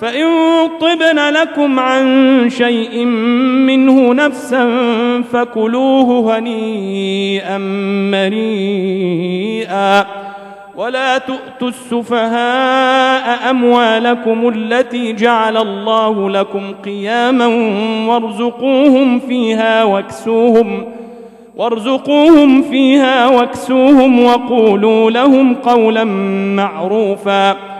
فإن طبن لكم عن شيء منه نفسا فكلوه هنيئا مريئا. ولا تؤتوا السفهاء أموالكم التي جعل الله لكم قياما وارزقوهم فيها واكسوهم وارزقوهم فيها واكسوهم وقولوا لهم قولا معروفا.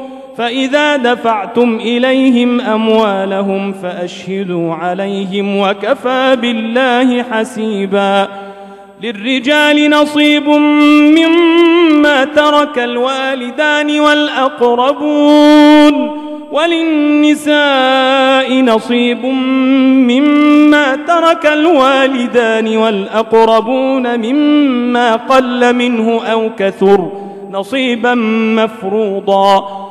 فإذا دفعتم إليهم أموالهم فأشهدوا عليهم وكفى بالله حسيبا للرجال نصيب مما ترك الوالدان والأقربون وللنساء نصيب مما ترك الوالدان والأقربون مما قل منه أو كثر نصيبا مفروضا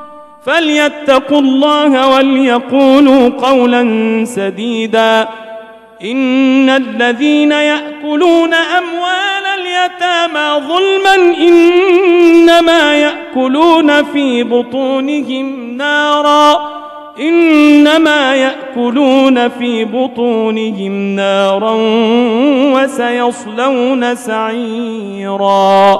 فليتقوا الله وليقولوا قولا سديدا. إن الذين يأكلون أموال اليتامى ظلما إنما يأكلون في بطونهم نارا. إنما يأكلون في بطونهم نارا وسيصلون سعيراً.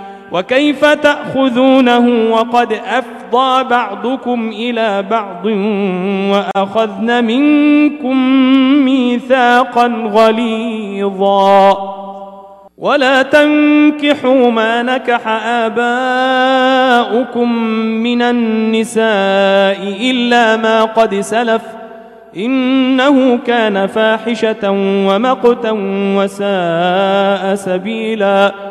وكيف تأخذونه وقد أفضى بعضكم إلى بعض وأخذن منكم ميثاقا غليظا. ولا تنكحوا ما نكح آباؤكم من النساء إلا ما قد سلف. إنه كان فاحشة ومقتا وساء سبيلاً.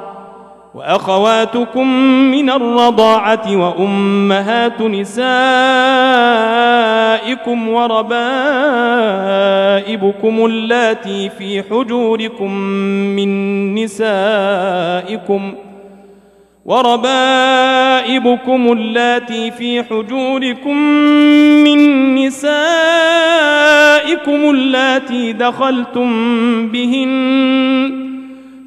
وأخواتكم من الرضاعة وأمهات نسائكم وربائبكم اللاتي في حجوركم من نسائكم وربائبكم اللاتي في حجوركم من نسائكم اللاتي دخلتم بهن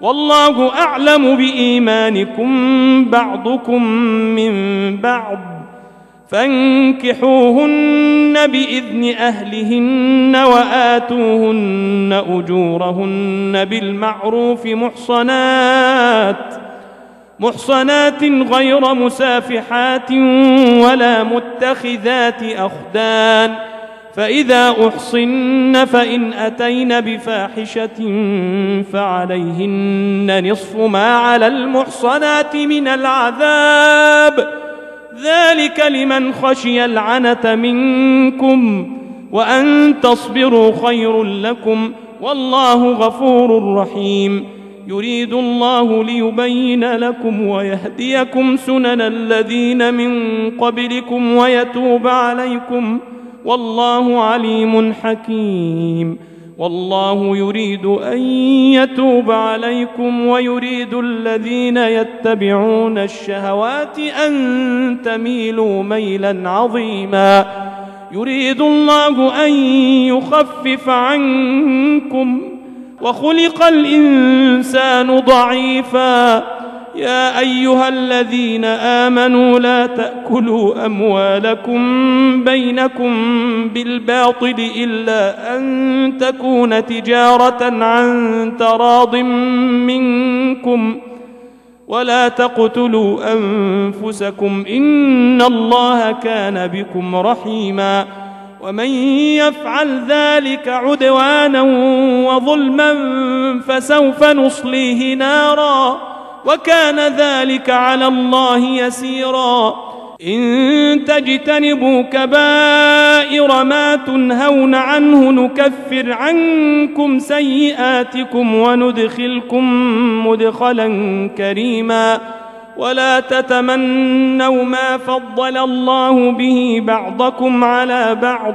والله أعلم بإيمانكم بعضكم من بعض. فانكحوهن بإذن أهلهن وآتوهن أجورهن بالمعروف محصنات محصنات غير مسافحات ولا متخذات أخدان. فإذا أحصن فإن أتين بفاحشة فعليهن نصف ما على المحصنات من العذاب. ذلك لمن خشي العنة منكم وأن تصبروا خير لكم والله غفور رحيم. يريد الله ليبين لكم ويهديكم سنن الذين من قبلكم ويتوب عليكم. والله عليم حكيم. والله يريد أن يتوب عليكم ويريد الذين يتبعون الشهوات أن تميلوا ميلا عظيما. يريد الله أن يخفف عنكم وخلق الإنسان ضعيفاً. يا أيها الذين آمنوا لا تأكلوا أموالكم بينكم بالباطل إلا أن تكون تجارة عن تراض منكم ولا تقتلوا أنفسكم إن الله كان بكم رحيما ومن يفعل ذلك عدوانا وظلما فسوف نصليه نارا وكان ذلك على الله يسيرا. إن تجتنبوا كبائر ما تنهون عنه نكفر عنكم سيئاتكم وندخلكم مدخلا كريما. ولا تتمنوا ما فضل الله به بعضكم على بعض.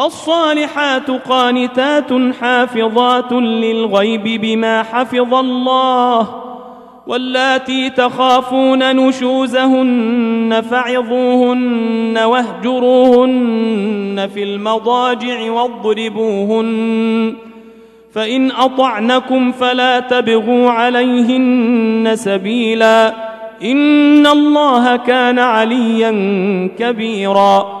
فالصالحات قانتات حافظات للغيب بما حفظ الله واللاتي تخافون نشوزهن فعظوهن واهجروهن في المضاجع واضربوهن فإن أطعنكم فلا تبغوا عليهن سبيلاً إن الله كان عليا كبيرا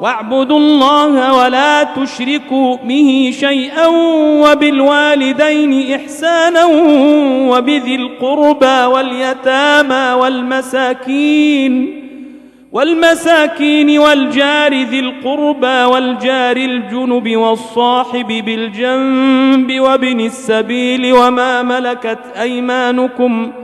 واعبدوا الله ولا تشركوا به شيئا وبالوالدين إحسانا وبذي القربى واليتامى والمساكين والمساكين والجار ذي القربى والجار الجنب والصاحب بالجنب وابن السبيل وما ملكت أيمانكم ۖ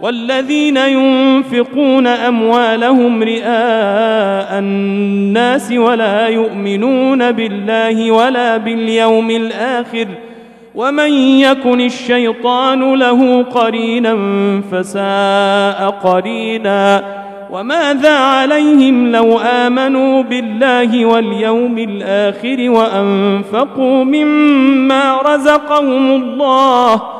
والذين ينفقون أموالهم رئاء الناس ولا يؤمنون بالله ولا باليوم الآخر ومن يكن الشيطان له قرينا فساء قرينا وماذا عليهم لو آمنوا بالله واليوم الآخر وأنفقوا مما رزقهم الله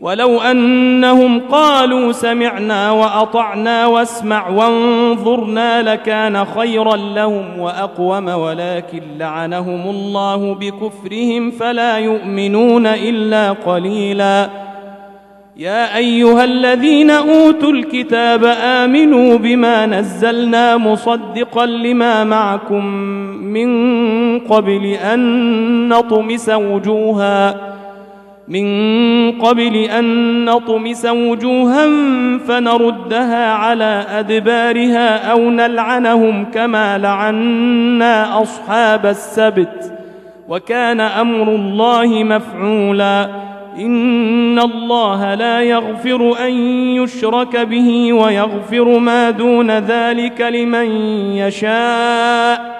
ولو أنهم قالوا سمعنا وأطعنا واسمع وانظرنا لكان خيرا لهم وأقوم ولكن لعنهم الله بكفرهم فلا يؤمنون إلا قليلا. يا أيها الذين أوتوا الكتاب آمنوا بما نزلنا مصدقا لما معكم من قبل أن نطمس وجوهاً من قبل أن نطمس وجوها فنردها على أدبارها أو نلعنهم كما لعنا أصحاب السبت. وكان أمر الله مفعولا. إن الله لا يغفر أن يشرك به ويغفر ما دون ذلك لمن يشاء.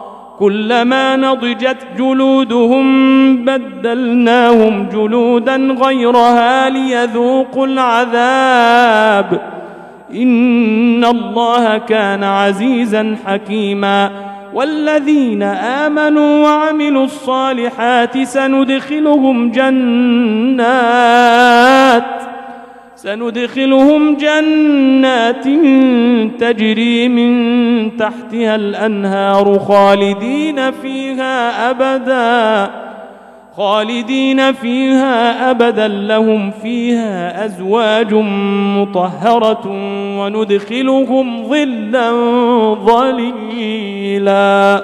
كلما نضجت جلودهم بدلناهم جلودا غيرها ليذوقوا العذاب. إن الله كان عزيزا حكيما. والذين آمنوا وعملوا الصالحات سندخلهم جنات. سندخلهم جنات تجري من تحتها الأنهار خالدين فيها أبدا خالدين فيها أبدا. لهم فيها أزواج مطهرة وندخلهم ظلا ظليلا.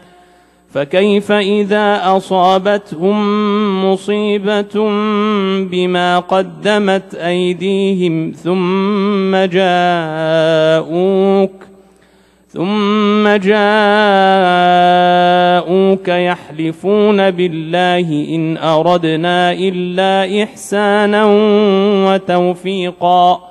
فكيف إذا أصابتهم مصيبة بما قدمت أيديهم ثم جاءوك ثم جاءوك يحلفون بالله إن أردنا إلا إحسانا وتوفيقا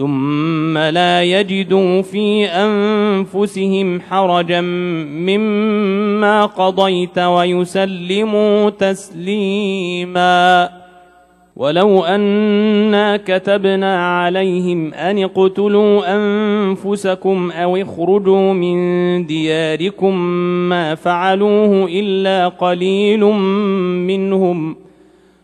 ثم لا يجدوا في أنفسهم حرجا مما قضيت ويسلموا تسليما. ولو أنا كتبنا عليهم أن اقتلوا أنفسكم أو اخرجوا من دياركم ما فعلوه إلا قليل منهم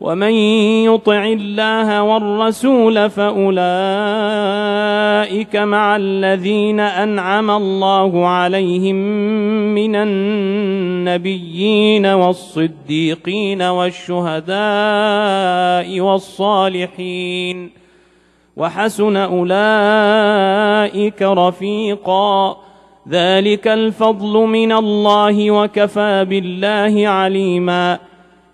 ومن يطع الله والرسول فاولئك مع الذين انعم الله عليهم من النبيين والصديقين والشهداء والصالحين وحسن اولئك رفيقا ذلك الفضل من الله وكفى بالله عليما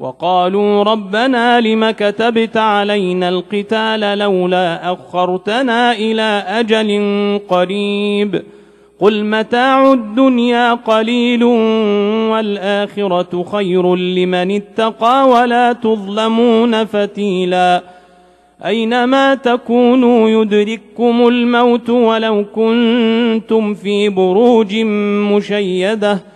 وقالوا ربنا لم كتبت علينا القتال لولا أخرتنا إلى أجل قريب قل متاع الدنيا قليل والآخرة خير لمن اتقى ولا تظلمون فتيلا أينما تكونوا يدرككم الموت ولو كنتم في بروج مشيدة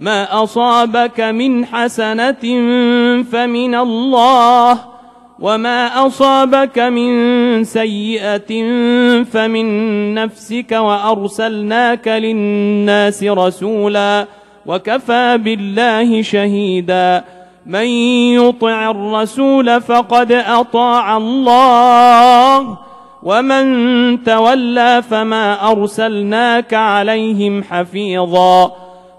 ما أصابك من حسنة فمن الله وما أصابك من سيئة فمن نفسك وأرسلناك للناس رسولا وكفى بالله شهيدا. من يطع الرسول فقد أطاع الله ومن تولى فما أرسلناك عليهم حفيظا.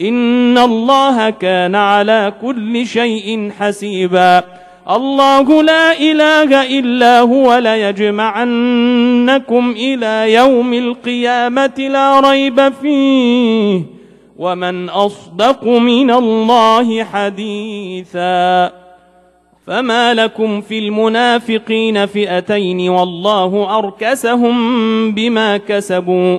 إن الله كان على كل شيء حسيبا. الله لا إله إلا هو ليجمعنكم إلى يوم القيامة لا ريب فيه. ومن أصدق من الله حديثا. فما لكم في المنافقين فئتين والله أركسهم بما كسبوا.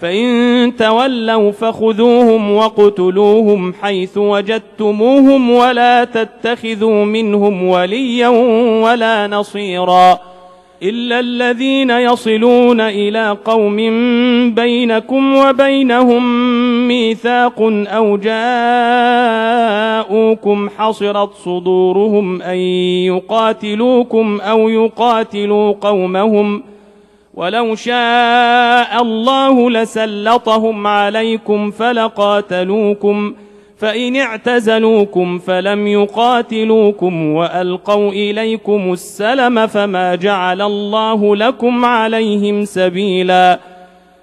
فإن تولوا فخذوهم وقتلوهم حيث وجدتموهم ولا تتخذوا منهم وليا ولا نصيرا إلا الذين يصلون إلى قوم بينكم وبينهم ميثاق أو جاءوكم حصرت صدورهم أن يقاتلوكم أو يقاتلوا قومهم ولو شاء الله لسلطهم عليكم فلقاتلوكم فإن اعتزلوكم فلم يقاتلوكم وألقوا إليكم السلم فما جعل الله لكم عليهم سبيلا.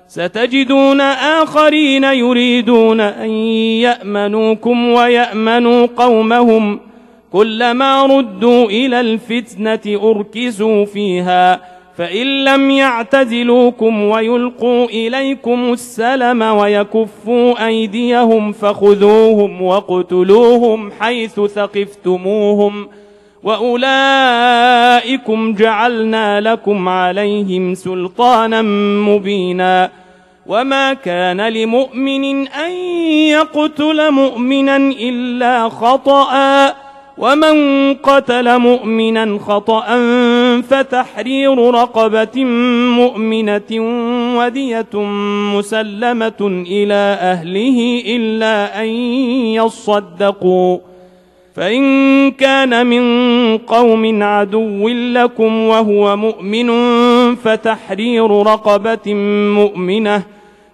ستجدون آخرين يريدون أن يأمنوكم ويأمنوا قومهم. كلما ردوا إلى الفتنة أركزوا فيها. فإن لم يعتزلوكم ويلقوا إليكم السلم ويكفوا أيديهم فخذوهم وقتلوهم حيث ثقفتموهم وأولئكم جعلنا لكم عليهم سلطانا مبينا وما كان لمؤمن أن يقتل مؤمنا إلا خطأ ومن قتل مؤمنا خطأ فتحرير رقبة مؤمنة ودية مسلمة إلى أهله إلا أن يصدقوا فإن كان من قوم عدو لكم وهو مؤمن فتحرير رقبة مؤمنة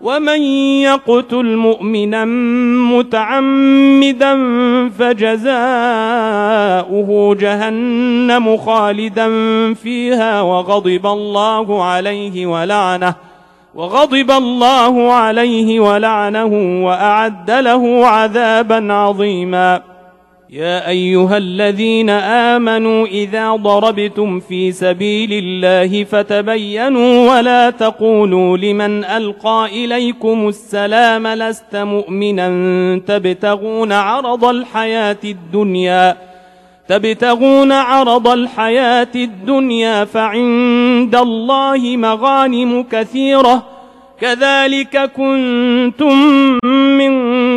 ومن يقتل مؤمنا متعمدا فجزاؤه جهنم خالدا فيها وغضب الله عليه ولعنه وغضب الله عليه ولعنه واعد له عذابا عظيما يا أيها الذين آمنوا إذا ضربتم في سبيل الله فتبينوا ولا تقولوا لمن ألقى إليكم السلام لست مؤمنا تبتغون عرض الحياة الدنيا تبتغون عرض الحياة الدنيا فعند الله مغانم كثيرة كذلك كنتم من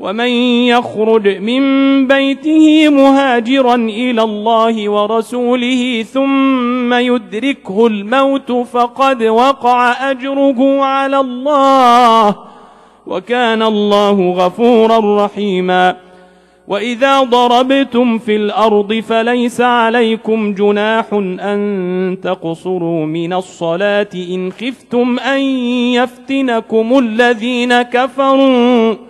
ومن يخرج من بيته مهاجرا إلى الله ورسوله ثم يدركه الموت فقد وقع أجره على الله وكان الله غفورا رحيما. وإذا ضربتم في الأرض فليس عليكم جناح أن تقصروا من الصلاة إن خفتم أن يفتنكم الذين كفروا.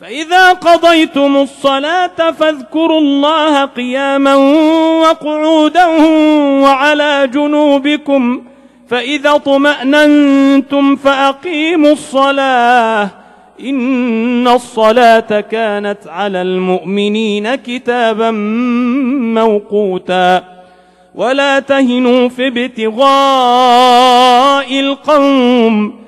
فإذا قضيتم الصلاة فاذكروا الله قياما وقعودا وعلى جنوبكم فإذا طمأننتم فأقيموا الصلاة. إن الصلاة كانت على المؤمنين كتابا موقوتا. ولا تهنوا في ابتغاء القوم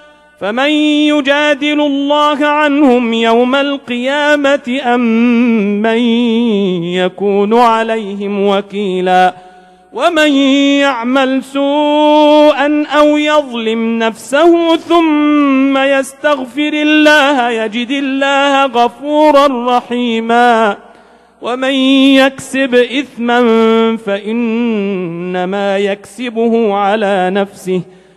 فمن يجادل الله عنهم يوم القيامة أم من يكون عليهم وكيلا ومن يعمل سوءا أو يظلم نفسه ثم يستغفر الله يجد الله غفورا رحيما ومن يكسب إثما فإنما يكسبه على نفسه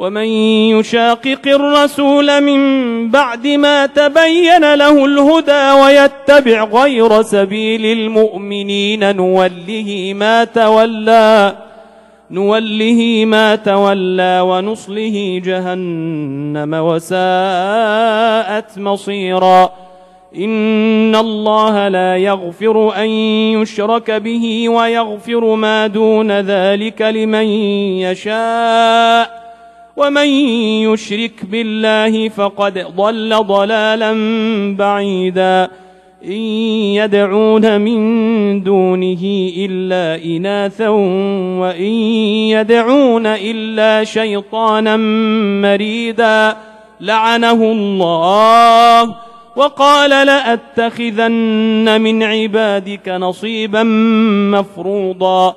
ومن يشاقق الرسول من بعد ما تبين له الهدى ويتبع غير سبيل المؤمنين نوله ما تولى نوله ما تولى ونصله جهنم وساءت مصيرا. إن الله لا يغفر أن يشرك به ويغفر ما دون ذلك لمن يشاء. ومن يشرك بالله فقد ضل ضلالا بعيدا. إن يدعون من دونه إلا إناثا وإن يدعون إلا شيطانا مريدا. لعنه الله وقال لأتخذن من عبادك نصيبا مفروضا.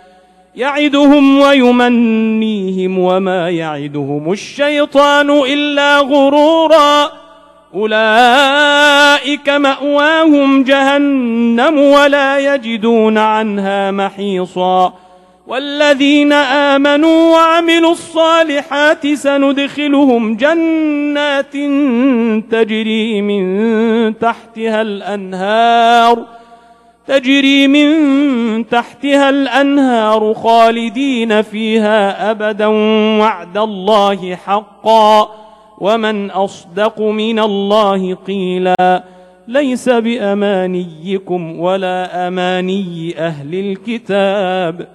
يعدهم ويمنيهم وما يعدهم الشيطان إلا غرورا. أولئك مأواهم جهنم ولا يجدون عنها محيصا. والذين آمنوا وعملوا الصالحات سندخلهم جنات تجري من تحتها الأنهار. تجري من تحتها الأنهار خالدين فيها أبدا وعد الله حقا ومن أصدق من الله قيلا ليس بأمانيكم ولا أماني أهل الكتاب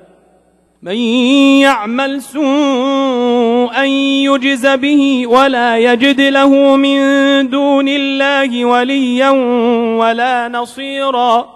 من يعمل سوءا يجز به ولا يجد له من دون الله وليا ولا نصيرا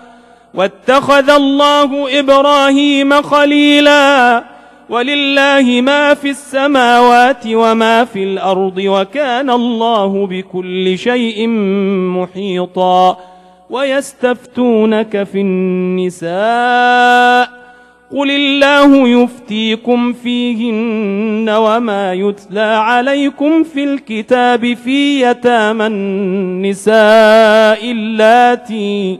واتخذ الله إبراهيم خليلا ولله ما في السماوات وما في الأرض وكان الله بكل شيء محيطا ويستفتونك في النساء قل الله يفتيكم فيهن وما يتلى عليكم في الكتاب في يتامى النساء اللاتي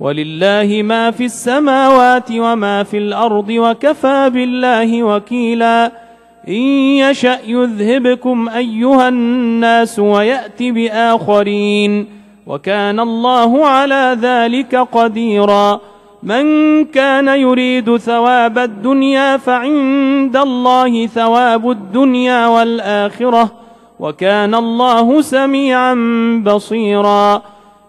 ولله ما في السماوات وما في الأرض وكفى بالله وكيلاً. إن يشأ يذهبكم أيها الناس ويأت بآخرين. وكان الله على ذلك قديرا. من كان يريد ثواب الدنيا فعند الله ثواب الدنيا والآخرة. وكان الله سميعا بصيراً.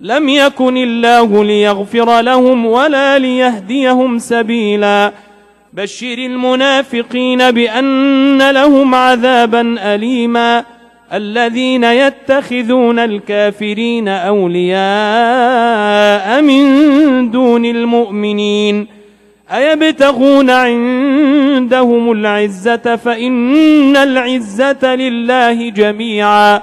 لم يكن الله ليغفر لهم ولا ليهديهم سبيلا. بشر المنافقين بأن لهم عذابا اليما. الذين يتخذون الكافرين أولياء من دون المؤمنين. أيبتغون عندهم العزة فإن العزة لله جميعا.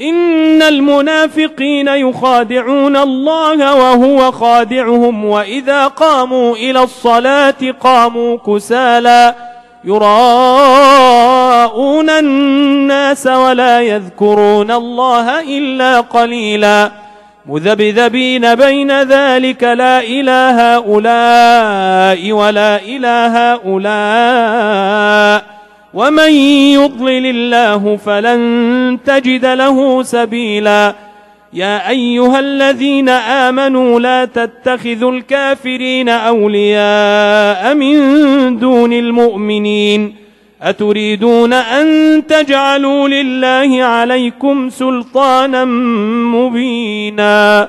إن المنافقين يخادعون الله وهو خادعهم وإذا قاموا إلى الصلاة قاموا كسالا يراءون الناس ولا يذكرون الله إلا قليلاً. مذبذبين بين ذلك لا إله هؤلاء ولا إله هؤلاء. ومن يضلل الله فلن تجد له سبيلا يا أيها الذين آمنوا لا تتخذوا الكافرين أولياء من دون المؤمنين أتريدون أن تجعلوا لله عليكم سلطانا مبينا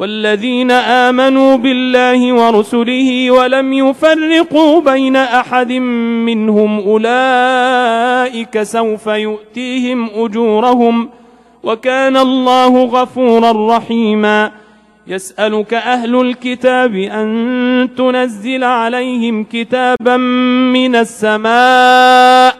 والذين آمنوا بالله ورسله ولم يفرقوا بين أحد منهم أولئك سوف يؤتيهم أجورهم وكان الله غفورا رحيما. يسألك أهل الكتاب أن تنزل عليهم كتابا من السماء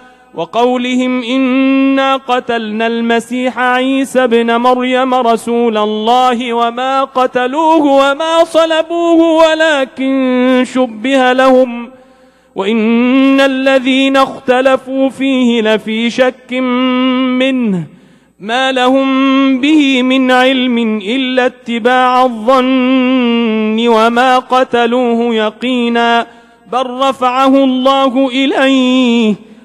وقولهم إنا قتلنا المسيح عيسى بن مريم رسول الله وما قتلوه وما صلبوه ولكن شبه لهم وإن الذين اختلفوا فيه لفي شك منه ما لهم به من علم إلا اتباع الظن وما قتلوه يقينا بل رفعه الله إليه